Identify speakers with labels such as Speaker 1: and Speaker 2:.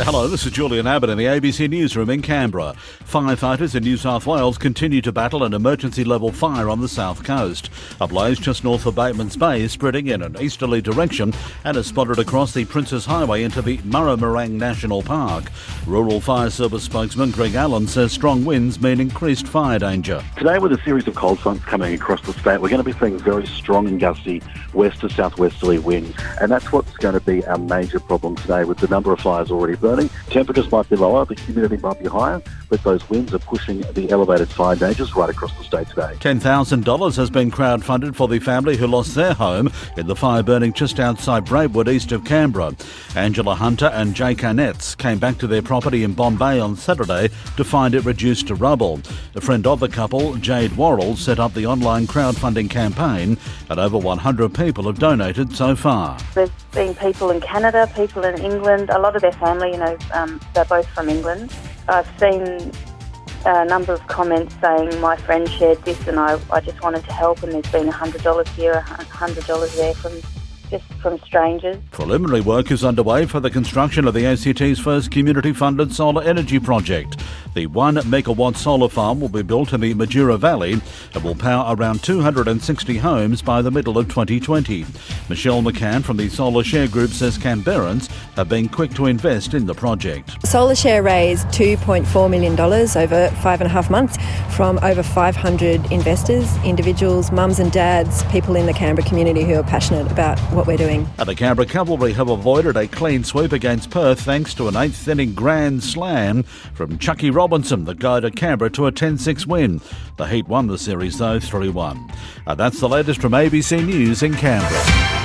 Speaker 1: Hello, this is Julian Abbott in the ABC Newsroom in Canberra. Firefighters in New South Wales continue to battle an emergency level fire on the south coast. A blaze just north of Batemans Bay is spreading in an easterly direction and is spotted across the Princes Highway into the Murramarang National Park. Rural Fire Service spokesman Greg Allen says strong winds mean increased fire danger.
Speaker 2: Today, with a series of cold fronts coming across the state, we're going to be seeing very strong and gusty west to southwesterly winds, and that's what's going to be our major problem today with the number of fires already burning. Temperatures might be lower, the humidity might be higher, but those winds are pushing the elevated fire dangers right across the state today.
Speaker 1: $10,000 has been crowdfunded for the family who lost their home in the fire burning just outside Braidwood, east of Canberra. Angela Hunter and Jake Arnett's came back to their property in Bombay on Saturday to find it reduced to rubble. A friend of the couple, Jade Worrell, set up the online crowdfunding campaign, and over 100 people have donated so far.
Speaker 3: There's been people in Canada, people in England, a lot of their family, you know, um, they're both from England. I've seen a number of comments saying my friend shared this and I, I just wanted to help and there's been $100 here, $100 there from just from strangers.
Speaker 1: Preliminary work is underway for the construction of the ACT's first community funded solar energy project. The 1 megawatt solar farm will be built in the Majura Valley and will power around 260 homes by the middle of 2020. Michelle McCann from the Solar Share Group says Canberrans have been quick to invest in the project.
Speaker 4: Solar Share raised $2.4 million over five and a half months from over 500 investors, individuals, mums and dads, people in the Canberra community who are passionate about what we're doing.
Speaker 1: And the Canberra Cavalry have avoided a clean sweep against Perth thanks to an eighth inning grand slam from Chuckie Robinson that guided Canberra to a 10 6 win. The Heat won the series though 3 1. And that's the latest from ABC News in Canberra.